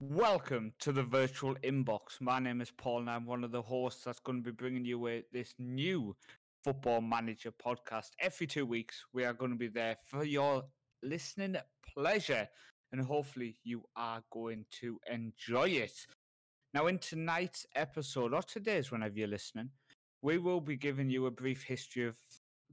Welcome to the virtual inbox. My name is Paul, and I'm one of the hosts that's going to be bringing you a, this new Football Manager podcast. Every two weeks, we are going to be there for your listening pleasure, and hopefully, you are going to enjoy it. Now, in tonight's episode, or today's, whenever you're listening, we will be giving you a brief history of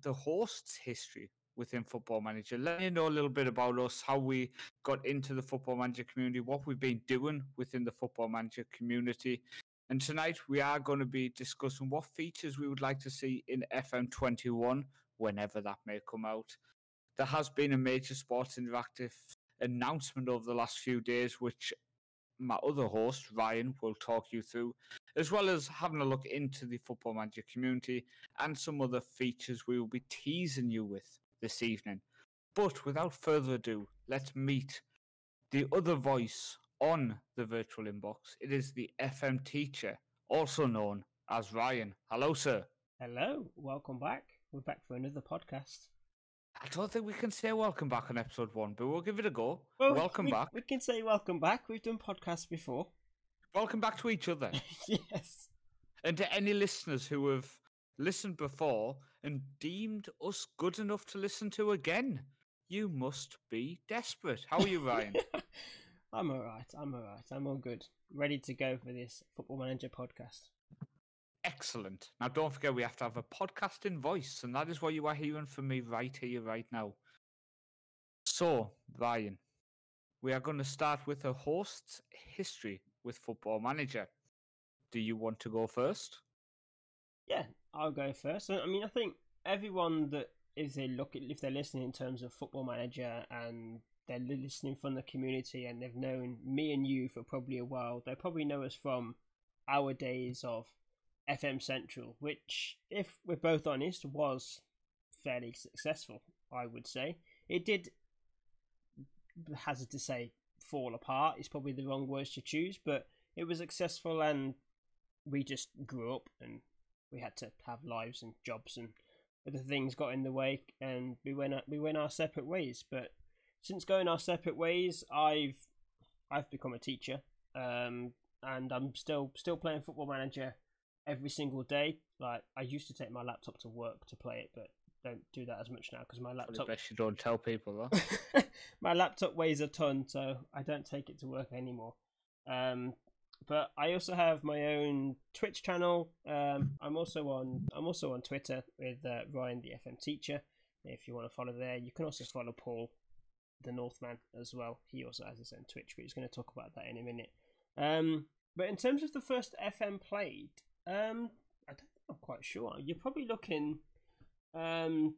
the host's history within Football Manager. Let me know a little bit about us, how we got into the Football Manager community, what we've been doing within the Football Manager community. And tonight we are going to be discussing what features we would like to see in FM21 whenever that may come out. There has been a major Sports Interactive announcement over the last few days, which my other host, Ryan, will talk you through, as well as having a look into the Football Manager community and some other features we will be teasing you with this evening. But without further ado, let's meet the other voice on the virtual inbox. It is the FM teacher, also known as Ryan. Hello, sir. Hello, welcome back. We're back for another podcast. I don't think we can say welcome back on episode one, but we'll give it a go. Well, welcome we, back. We can say welcome back. We've done podcasts before. Welcome back to each other. yes. And to any listeners who have listened before and deemed us good enough to listen to again. You must be desperate. How are you, Ryan? I'm all right. I'm all right. I'm all good. Ready to go for this Football Manager podcast. Excellent. Now, don't forget, we have to have a podcasting voice, and that is what you are hearing from me right here, right now. So, Ryan, we are going to start with a host's history with Football Manager. Do you want to go first? Yeah, I'll go first. I mean, I think everyone that is they look at if they're listening in terms of Football Manager and they're listening from the community and they've known me and you for probably a while, they probably know us from our days of FM Central, which, if we're both honest, was fairly successful. I would say it did. Hazard to say, fall apart is probably the wrong words to choose, but it was successful and we just grew up and we had to have lives and jobs and other things got in the way, and we went we went our separate ways. But since going our separate ways, I've I've become a teacher, um, and I'm still still playing Football Manager every single day. Like I used to take my laptop to work to play it, but don't do that as much now because my laptop. best you don't tell people though. my laptop weighs a ton, so I don't take it to work anymore. Um, but I also have my own Twitch channel. Um, I'm also on I'm also on Twitter with uh, Ryan the FM teacher. If you want to follow there, you can also follow Paul the Northman as well. He also has his own Twitch, but he's going to talk about that in a minute. Um, but in terms of the first FM played, um, I don't I'm quite sure. You're probably looking um,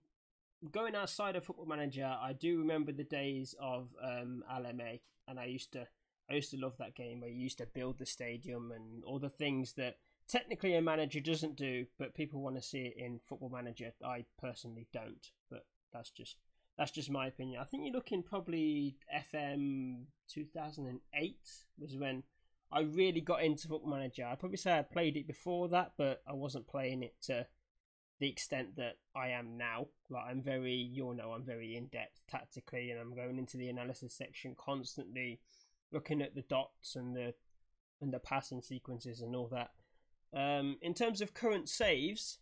going outside of Football Manager. I do remember the days of um, LMA, and I used to I used to love that game where you used to build the stadium and all the things that technically a manager doesn't do, but people want to see it in Football Manager. I personally don't, but that's just that's just my opinion. I think you're looking probably FM 2008 was when I really got into Football Manager. I'd probably say I played it before that, but I wasn't playing it to the extent that I am now. Like I'm very, you'll know, I'm very in depth tactically, and I'm going into the analysis section constantly looking at the dots and the and the passing sequences and all that. Um, in terms of current saves,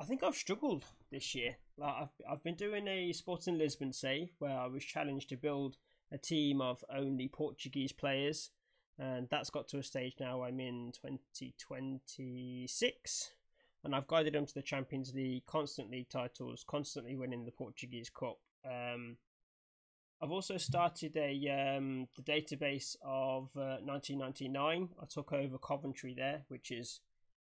I think I've struggled this year. Like I've I've been doing a Sporting Lisbon save where I was challenged to build a team of only Portuguese players, and that's got to a stage now. I'm in 2026, and I've guided them to the Champions League, constant league titles, constantly winning the Portuguese Cup. Um, I've also started a um, the database of uh, 1999. I took over Coventry there, which is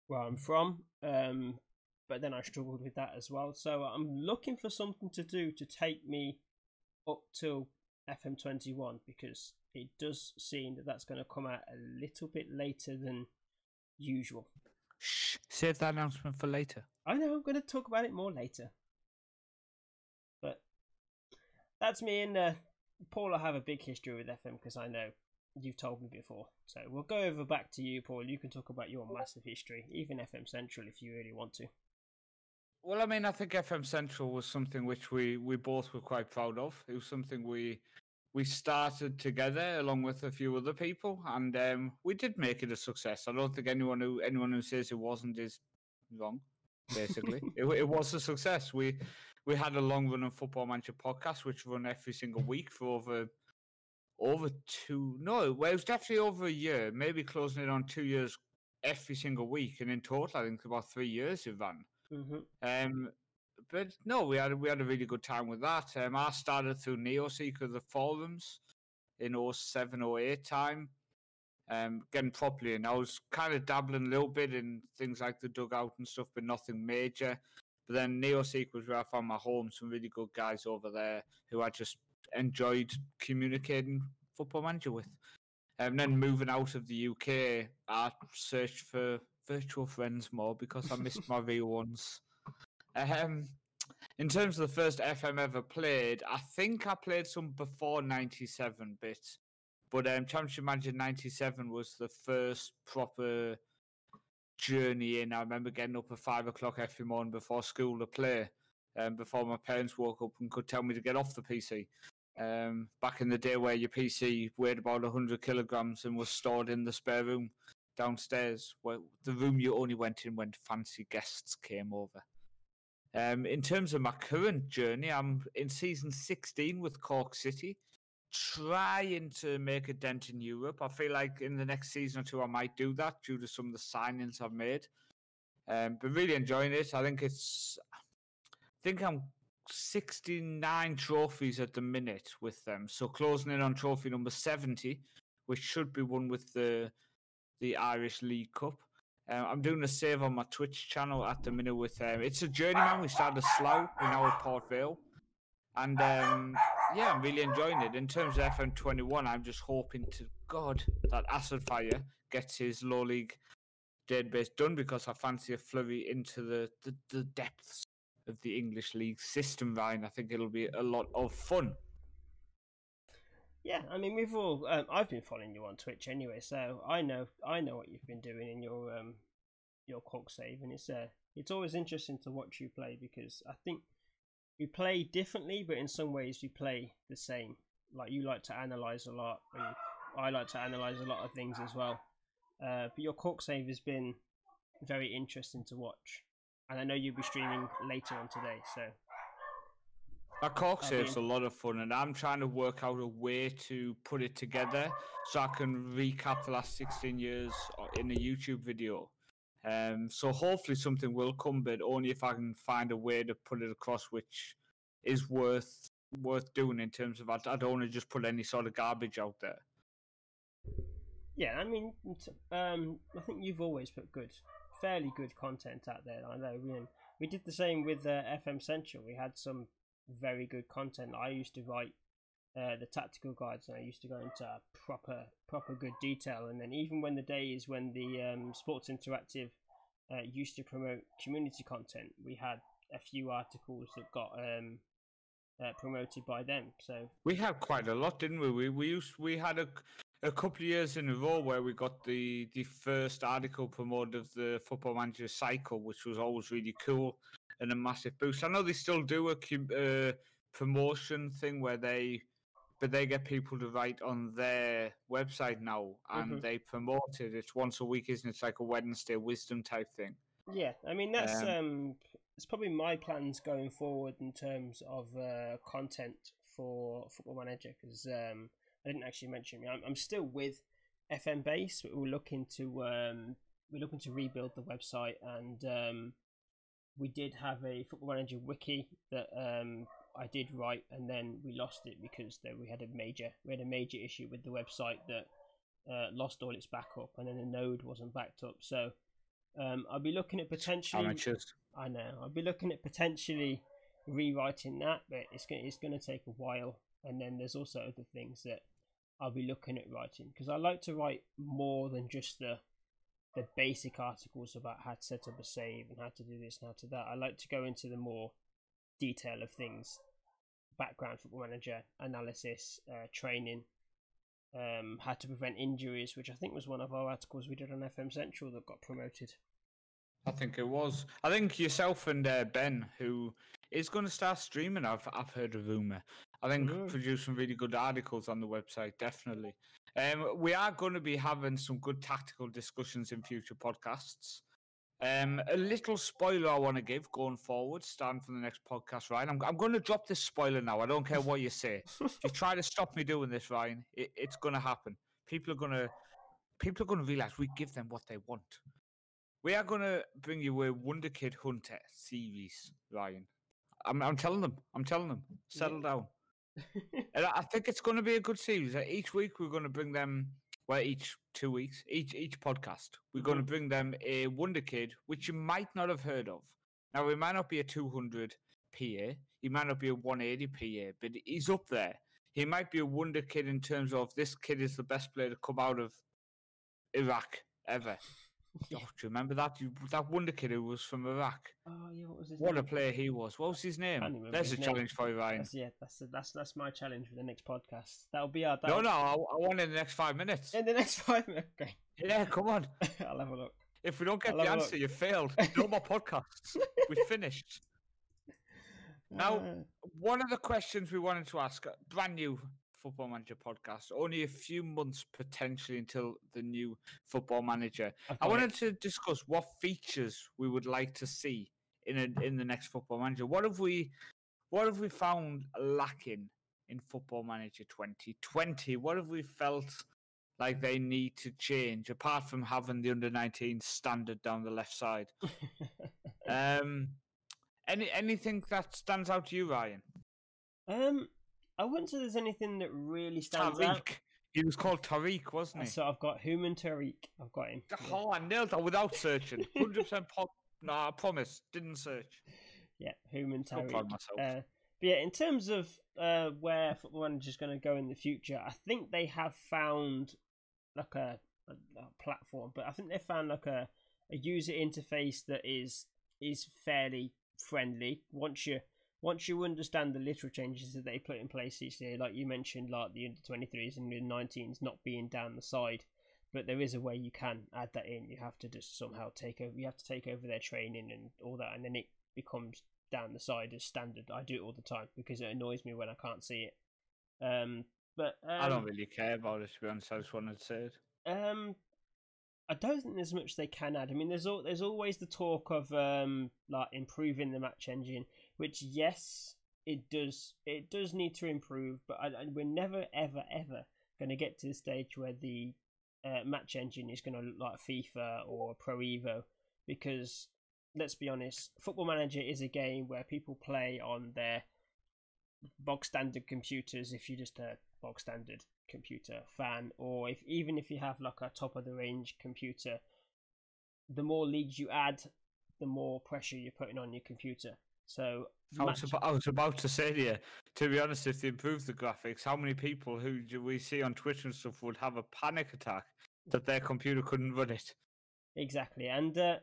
where I'm from. Um, but then I struggled with that as well. So I'm looking for something to do to take me up to FM21 because it does seem that that's going to come out a little bit later than usual. Shh, save that announcement for later. I know, I'm going to talk about it more later that's me and uh, Paul. I have a big history with FM because I know you've told me before. So we'll go over back to you, Paul. You can talk about your massive history, even FM Central, if you really want to. Well, I mean, I think FM Central was something which we, we both were quite proud of. It was something we we started together along with a few other people, and um, we did make it a success. I don't think anyone who anyone who says it wasn't is wrong. Basically, it, it was a success. We we had a long running football manager podcast, which run every single week for over over two. No, well, it was definitely over a year, maybe closing it on two years every single week, and in total, I think about three years it ran. Mm-hmm. Um, but no, we had we had a really good time with that. Um, I started through NeoSeeker the forums in 07, 08 time, um, getting properly and I was kind of dabbling a little bit in things like the dugout and stuff, but nothing major. But then NeoSeek was where I found my home. Some really good guys over there who I just enjoyed communicating football manager with. And then moving out of the UK, I searched for virtual friends more because I missed my real ones. Um, in terms of the first FM ever played, I think I played some before '97 bit, but um, Championship Manager '97 was the first proper journey in. I remember getting up at five o'clock every morning before school to play, um, before my parents woke up and could tell me to get off the PC. Um, back in the day where your PC weighed about 100 kilograms and was stored in the spare room downstairs, where the room you only went in when fancy guests came over. Um, in terms of my current journey, I'm in season 16 with Cork City, trying to make a dent in Europe. I feel like in the next season or two, I might do that due to some of the signings I've made. Um, but really enjoying it. I think it's, I think I'm 69 trophies at the minute with them. So closing in on trophy number 70, which should be one with the the Irish League Cup. Uh, I'm doing a save on my Twitch channel at the minute with um, it's a journeyman. We started slow. We're now at Port Vale, and um, yeah, I'm really enjoying it. In terms of FM21, I'm just hoping to God that Acid Fire gets his low league database done because I fancy a flurry into the, the, the depths of the English league system, Ryan. I think it'll be a lot of fun. Yeah, I mean we've all. Um, I've been following you on Twitch anyway, so I know I know what you've been doing in your um your Cork save, and it's uh it's always interesting to watch you play because I think we play differently, but in some ways we play the same. Like you like to analyze a lot, and I like to analyze a lot of things as well. Uh, but your Cork save has been very interesting to watch, and I know you'll be streaming later on today, so my Cork save's a lot of fun, and I'm trying to work out a way to put it together so I can recap the last 16 years uh, in a YouTube video. Um, so hopefully something will come, but only if I can find a way to put it across, which is worth worth doing in terms of I, I don't want to just put any sort of garbage out there. Yeah, I mean, um, I think you've always put good, fairly good content out there. I know we we did the same with uh, FM Central. We had some very good content. I used to write uh, the tactical guides, and I used to go into proper proper good detail. And then even when the days when the um, Sports Interactive uh, used to promote community content, we had a few articles that got um, uh, promoted by them. So we had quite a lot, didn't we? We we used we had a a couple of years in a row where we got the the first article promoted of the Football Manager cycle, which was always really cool and a massive boost. I know they still do a uh, promotion thing where they, but they get people to write on their website now and mm-hmm. they promote it. It's once a week, isn't it? It's like a Wednesday wisdom type thing. Yeah, I mean that's um, um it's probably my plans going forward in terms of uh, content for Football Manager because um, I didn't actually mention. I'm, I'm still with FM Base, but we're looking to um, we're looking to rebuild the website and um, we did have a Football Manager wiki that um, I did write, and then we lost it because there, we had a major we had a major issue with the website that uh, lost all its backup, and then the node wasn't backed up. So um, I'll be looking at potentially. Amateurs. I know. I'll be looking at potentially rewriting that, but it's going it's going to take a while. And then there's also other things that I'll be looking at writing because I like to write more than just the the basic articles about how to set up a save and how to do this and how to that. I like to go into the more detail of things, background football manager analysis, uh, training, um, how to prevent injuries, which I think was one of our articles we did on FM Central that got promoted. I think it was. I think yourself and uh, Ben, who is going to start streaming. I've I've heard a rumor. I think Mm. produce some really good articles on the website, definitely. Um, we are going to be having some good tactical discussions in future podcasts. Um, a little spoiler I want to give going forward, starting from the next podcast, Ryan. I'm, I'm going to drop this spoiler now. I don't care what you say. if you try to stop me doing this, Ryan, it, it's going to happen. People are going to people are going to realize we give them what they want. We are going to bring you a Wonder Kid Hunter series, Ryan. I'm, I'm telling them. I'm telling them. Settle down. And I think it's going to be a good series. Each week we're going to bring them. Well, each two weeks, each each podcast, we're going to mm-hmm. bring them a Wonder Kid, which you might not have heard of. Now, he might not be a 200 PA, he might not be a 180 PA, but he's up there. He might be a Wonder Kid in terms of this kid is the best player to come out of Iraq ever. Yeah. Oh, do you remember that? You, that Wonder Kid who was from Iraq. oh yeah, what was his What a player he was. What was his name? Can't There's his a name. challenge for you, Ryan. That's, yeah, that's that's that's my challenge for the next podcast. That'll be our. No, that'll- no, I, I want in the next five minutes. In the next five minutes. Okay, Yeah, come on. I'll have a look. If we don't get I'll the answer, you failed. No more podcasts. we finished. Now- Uh, One of the questions we wanted to ask, uh, brand new Football Manager podcast, only a few months potentially until the new Football Manager. I've I wanted to discuss what features we would like to see in a, in the next Football Manager. What have we, what have we found lacking in Football Manager 2020? What have we felt like they need to change apart from having the under 19 standard down the left side? Um, any anything that stands out to you, Ryan? um, I wouldn't say there's anything that really stands out. He was called Tariq, wasn't he? So I've got Humam Tariq. I've got him. Oh, I nailed that without searching. Hundred percent pop. No, I promise. Didn't search. Yeah, Humam Tariq. proud myself. Uh, but yeah, in terms of uh, where Football Manager's going to go in the future, I think they have found like a, a, a platform, but I think they found like a, a user interface that is is fairly friendly. Once you once you understand the little changes that they put in place each year, like you mentioned, like the under twenty threes and the 19s not being down the side. But there is a way you can add that in. You have to just somehow take over. You have to take over their training and all that, and then it becomes down the side as standard. I do it all the time because it annoys me when I can't see it. Um, but um, I don't really care about it to be honest. I just wanted to say it. um, I don't think there's much they can add. I mean, there's al- there's always the talk of um like improving the match engine, which yes, it does it does need to improve, but I, I- we're never ever ever going to get to the stage where the uh, match engine is going to look like FIFA or Pro Evo, because let's be honest, Football Manager is a game where people play on their bog standard computers. If you're just a bog standard computer fan, or if even if you have like a top of the range computer, the more leagues you add, the more pressure you're putting on your computer. So I was, I was about to say to you, to be honest, if they improve the graphics, how many people who do we see on Twitch and stuff would have a panic attack that their computer couldn't run it? Exactly, and uh,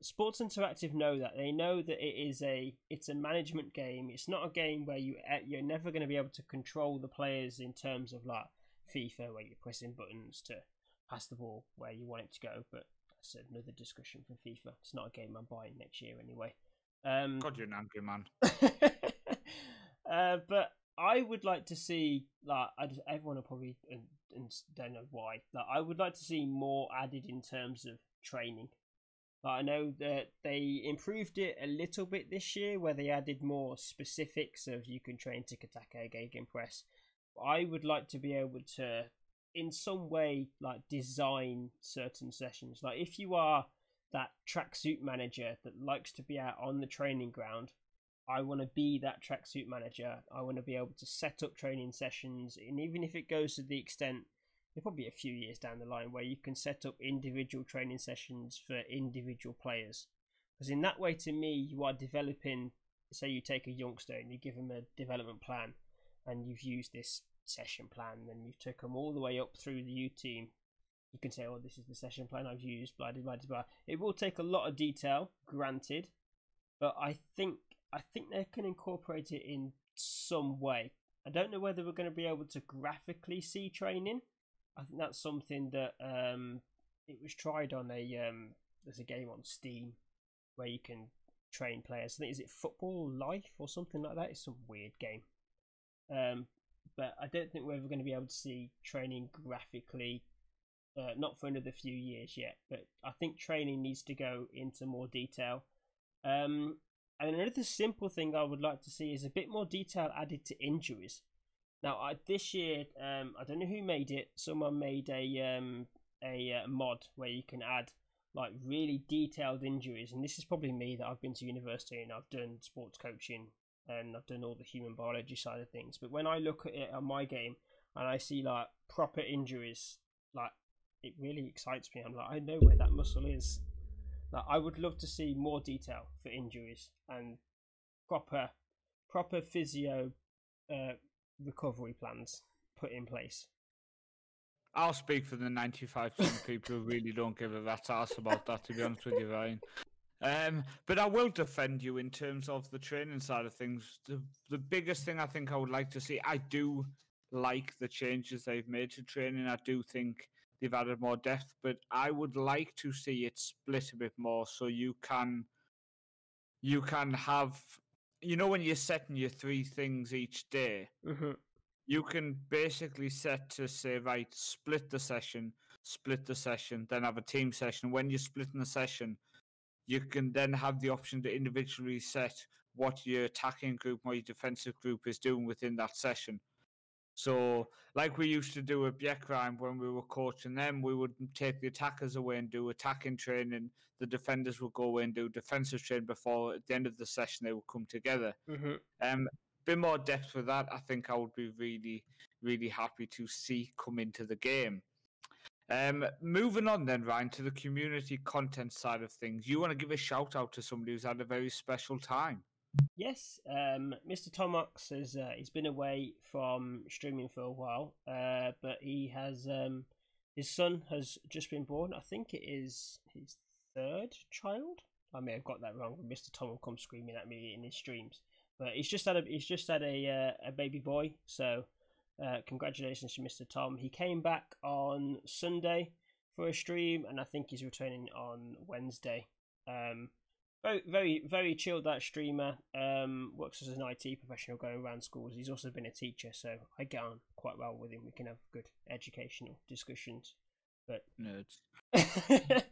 Sports Interactive know that they know that it is a it's a management game. It's not a game where you uh, you're never going to be able to control the players in terms of like FIFA, where you're pressing buttons to pass the ball where you want it to go. But that's another discussion for FIFA. It's not a game I'm buying next year anyway. Um, God, you're an angry man. uh, but I would like to see like I just, everyone will probably and, and don't know why. Like I would like to see more added in terms of training. Like, I know that they improved it a little bit this year, where they added more specifics of you can train tiki taka, gegenpress. I would like to be able to, in some way, like design certain sessions. Like if you are that tracksuit manager that likes to be out on the training ground, I want to be that tracksuit manager. I want to be able to set up training sessions, and even if it goes to the extent, it'll probably a few years down the line, where you can set up individual training sessions for individual players. Because in that way, to me, you are developing. Say you take a youngster and you give him a development plan, and you've used this session plan, and you took them all the way up through the U team. You can say, "Oh, this is the session plan I've used." Blah blah blah blah. It will take a lot of detail, granted, but I think I think they can incorporate it in some way. I don't know whether we're going to be able to graphically see training. I think that's something that um, it was tried on a um, there's a game on Steam where you can train players. I think is it Football Life or something like that. It's some weird game. Um, but I don't think we're ever going to be able to see training graphically. Uh, not for another few years yet, but I think training needs to go into more detail. Um, and another simple thing I would like to see is a bit more detail added to injuries. Now, I, this year, um, I don't know who made it. Someone made a um, a uh, mod where you can add like really detailed injuries, and this is probably me that I've been to university and I've done sports coaching and I've done all the human biology side of things. But when I look at it on my game and I see like proper injuries, like it really excites me. I'm like, I know where that muscle is. Like, I would love to see more detail for injuries and proper, proper physio uh, recovery plans put in place. I'll speak for the 95% of people who really don't give a rat's ass about that, to be honest with you, Ryan. Um, but I will defend you in terms of the training side of things. The, the biggest thing I think I would like to see, I do like the changes they've made to training. I do think they've added more depth, but I would like to see it split a bit more so you can you can have you know when you're setting your three things each day Mm-hmm. you can basically set to say right split the session split the session then have a team session when you're splitting the session you can then have the option to individually set what your attacking group or your defensive group is doing within that session so like we used to do at Bjerkreim when we were coaching them we would take the attackers away and do attacking training the defenders would go away and do defensive training before at the end of the session they would come together Mm-hmm. um, bit more depth with that. I think I would be really, really happy to see come into the game. Um, moving on then, Ryan, to the community content side of things. You want to give a shout out to somebody who's had a very special time. Yes, um, Mr. Tomox has uh, he's been away from streaming for a while, uh, but he has um, his son has just been born. I think it is his third child. I may have got that wrong. Mr. Tom will come screaming at me in his streams, but he's just had a he's just had a uh, a baby boy. So uh, congratulations to Mr. Tom. He came back on Sunday for a stream, and I think he's returning on Wednesday. Um, very, very, very chilled. That streamer um, works as an IT professional going around schools. He's also been a teacher, so I get on quite well with him. We can have good educational discussions. But Nerds.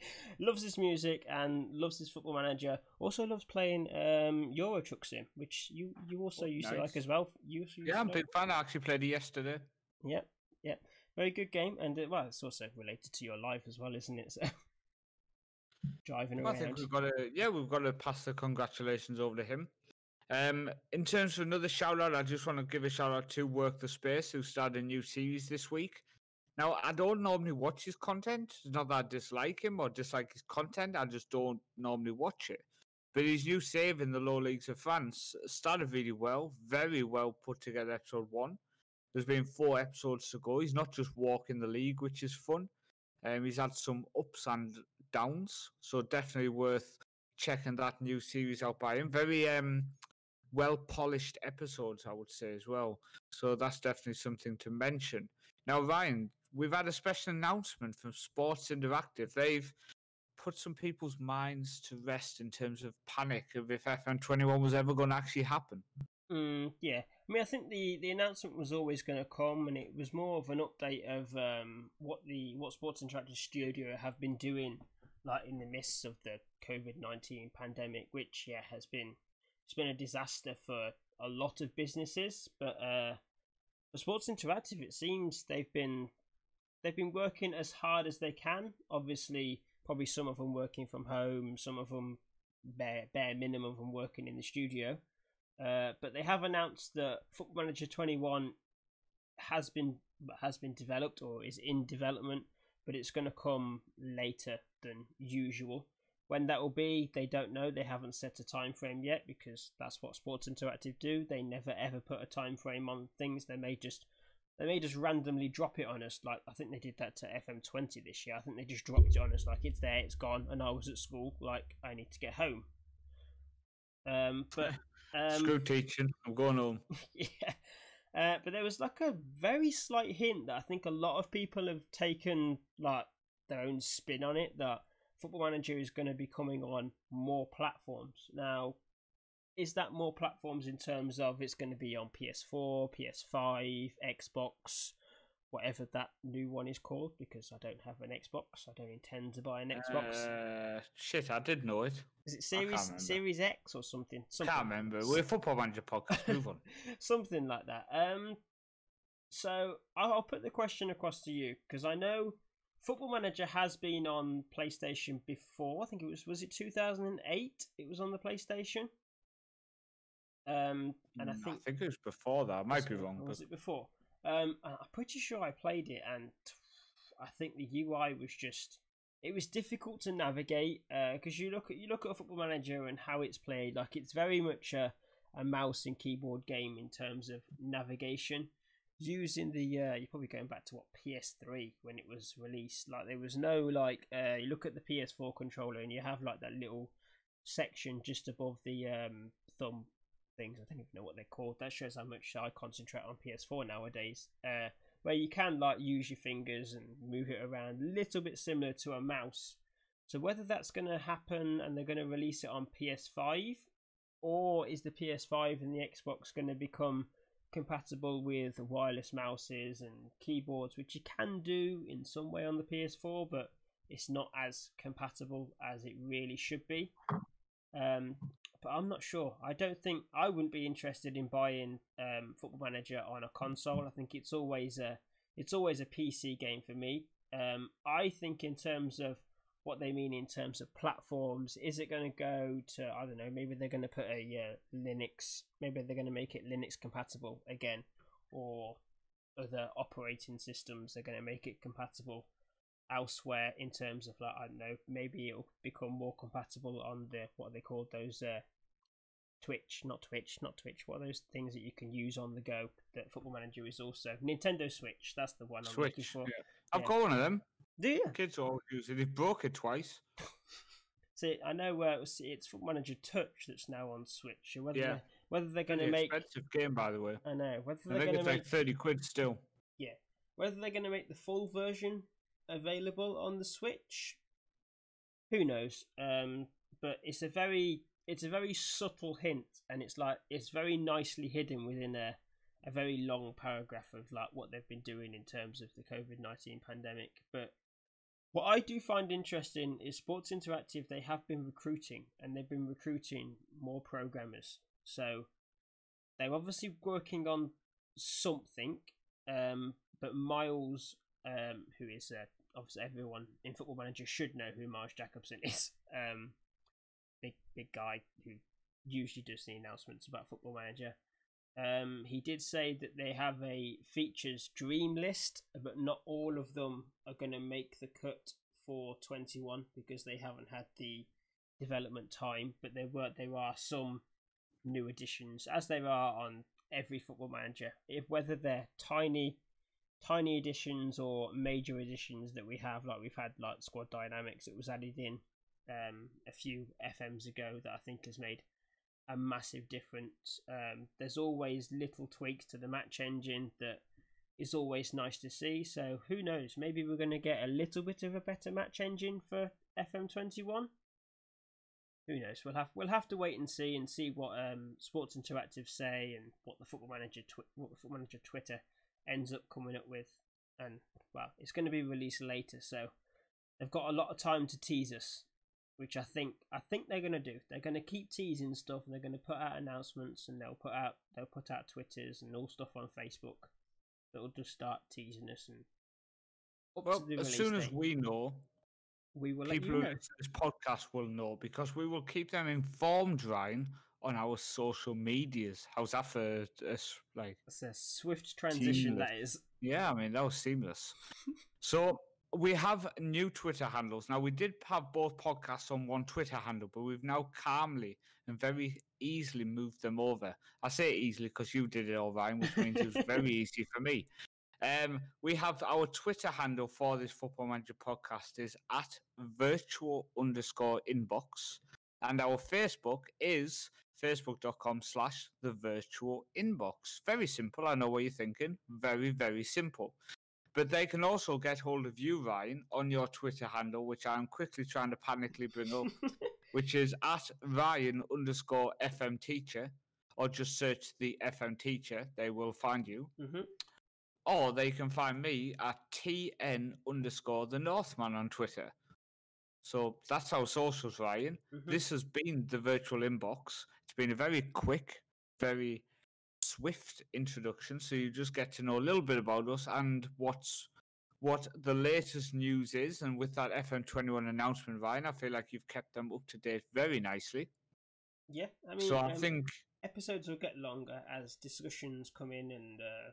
loves his music and loves his football manager. Also loves playing um, Euro Truck Sim, which you you also Oh, used to like as well. You used Yeah, I'm a big fan. I actually played it yesterday. Yep, yep. Very good game, and uh, well, it's also related to your life as well, isn't it? So driving Well, I think we've got to, yeah, we've got to pass the congratulations over to him. Um, in terms of another shout out, I just want to give a shout out to Work the Space, who started a new series this week. Now, I don't normally watch his content. It's not that I dislike him or dislike his content. I just don't normally watch it. But his new save in the low leagues of France started really well, very well put together. Episode one. There's been four episodes to go. He's not just walking the league, which is fun. Um, he's had some ups and downs, so definitely worth checking that new series out by him. Very um, well polished episodes, I would say as well. So that's definitely something to mention. Now, Ryan, we've had a special announcement from Sports Interactive. They've put some people's minds to rest in terms of panic of if FM21 was ever going to actually happen. Mm, yeah, I mean, I think the, the announcement was always going to come, and it was more of an update of um, what the what Sports Interactive Studio have been doing, like in the midst of the COVID nineteen pandemic, which yeah has been it's been a disaster for a lot of businesses. But uh, for Sports Interactive, it seems they've been they've been working as hard as they can. Obviously, probably some of them working from home, some of them bare bare minimum from working in the studio. Uh, but they have announced that Football Manager 21 has been has been developed or is in development, but it's going to come later than usual. When that will be, they don't know. They haven't set a time frame yet because that's what Sports Interactive do. They never ever put a time frame on things. They may just they may just randomly drop it on us. Like I think they did that to FM20 this year. I think they just dropped it on us like it's there, it's gone, and I was at school. Like I need to get home. Um, but um, Screw teaching. I'm going home. yeah. Uh, but there was like a very slight hint that I think a lot of people have taken like their own spin on it that Football Manager is going to be coming on more platforms. Now, is that more platforms in terms of it's going to be on PS4, PS5, Xbox, whatever that new one is called? Because I don't have an Xbox. I don't intend to buy an Xbox. Uh, shit, I did know it. is it Series. Series X or something? something Can't remember. We're football manager podcast. Move on. something like that. Um, so I'll put the question across to you because I know Football Manager has been on PlayStation before. I think it was was it two thousand and eight. It was on the PlayStation. Um, and I Mm, think, it was before that. I might be wrong, was it before? Um, I- I'm pretty sure I played it, and I think the UI was just it was difficult to navigate because you look at you look at a football manager and how it's played. Like it's very much a, a mouse and keyboard game in terms of navigation. Using the uh, you're probably going back to what PS3 when it was released. Like there was no like uh, you look at the PS4 controller and you have like that little section just above the um, thumb things. I don't even know what they're called. That shows how much I concentrate on PS4 nowadays. Uh, where you can like use your fingers and move it around, a little bit similar to a mouse. So whether that's going to happen and they're going to release it on PS5, or is the PS5 and the Xbox going to become compatible with wireless mouses and keyboards, which you can do in some way on the PS4, but it's not as compatible as it really should be. Um, but I'm not sure. I don't think I wouldn't be interested in buying um, Football Manager on a console. I think it's always a it's always a PC game for me. Um, I think in terms of what they mean in terms of platforms, is it going to go to I don't know? Maybe they're going to put a uh, Linux. Maybe they're going to make it Linux compatible again, or other operating systems. They're going to make it compatible elsewhere in terms of like I don't know, maybe it'll become more compatible on the what they call those uh Twitch, not Twitch, not Twitch. What are those things that you can use on the go that Football Manager is also Nintendo Switch. That's the one I'm looking for. Yeah. I've Yeah. got one of them. Do you? Kids always use it. They broke it twice. See, I know uh, it's, it's Football Manager Touch that's now on Switch. So Whether Yeah. they're, whether they're going to make, expensive game, by the way. I know whether I they're going to make like thirty quid still. Yeah, whether they're going to make the full version available on the Switch, who knows? Um, but it's a very it's a very subtle hint, and it's like it's very nicely hidden within a a very long paragraph of like what they've been doing in terms of the COVID nineteen pandemic. But what I do find interesting is Sports Interactive. They have been recruiting, and they've been recruiting more programmers. So they're obviously working on something. Um, but Miles, um, who is uh, obviously everyone in Football Manager should know who Miles Jacobson is. Um, big big guy who usually does the announcements about Football Manager. Um, he did say that they have a features dream list, but not all of them are going to make the cut for 21 because they haven't had the development time. But there were there are some new additions, as there are on every Football Manager. If whether they're tiny tiny additions or major additions that we have, like we've had like Squad Dynamics, it was added in um, a few FMs ago that I think has made a massive difference. Um, there's always little tweaks to the match engine that is always nice to see. So who knows? Maybe we're going to get a little bit of a better match engine for FM21. Who knows? We'll have we'll have to wait and see and see what um, Sports Interactive say and what the Football Manager what the Football Manager Twitter ends up coming up with. And well, it's going to be released later, so they've got a lot of time to tease us which I think I think they're gonna do. They're gonna keep teasing stuff, and they're gonna put out announcements, and they'll put out they'll put out twitters and all stuff on Facebook that'll just start teasing us. And Well, as soon as we know, we will let people you who know. listen to this podcast will know because we will keep them informed, Ryan, on our social medias. How's that for us? Like, It's a swift transition Seamless. that is. yeah, I mean that was seamless. so we have new Twitter handles now. We did have both podcasts on one Twitter handle, but we've now calmly and very easily moved them over. I say easily because you did it all, Ryan, which means it was very easy for me. Um, we have our Twitter handle for this Football Manager podcast is at virtual underscore inbox, and our Facebook is facebook.com slash the virtual inbox. Very simple. I know what you're thinking. Very, very simple. But they can also get hold of you, Ryan, on your Twitter handle, which I'm quickly trying to panically bring up, which is at Ryan underscore FM teacher, or just search the FM teacher. They will find you. hmm Or they can find me at TN underscore the Northman on Twitter. So that's our socials, Ryan. hmm This has been the virtual inbox. It's been a very quick, very swift introduction. So you just get to know a little bit about us and what's what the latest news is. And with that FM21 announcement, Ryan, I feel like you've kept them up to date very nicely. Yeah, I mean, so I um, think episodes will get longer as discussions come in and uh,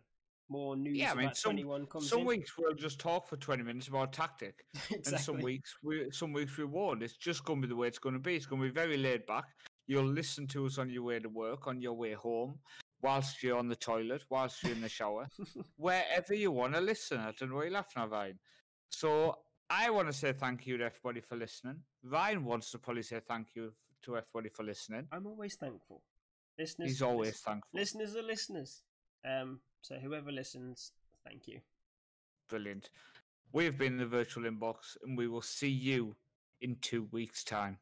more news Yeah, I mean, about some- 21 comes some in. weeks we'll just talk for 20 minutes about tactic. exactly. and some weeks we some weeks we won't. It's just going to be the way it's going to be. It's going to be very laid back. You'll listen to us on your way to work, on your way home, whilst you're on the toilet, whilst you're in the shower, wherever you want to listen. I don't know why you're laughing at Ryan. So I want to say thank you to everybody for listening. Ryan wants to probably say thank you to everybody for listening. I'm always thankful. Listeners, He's always lis- thankful. listeners are listeners. Um, so whoever listens, thank you. Brilliant. We've been in the virtual inbox, and we will see you in two weeks' time.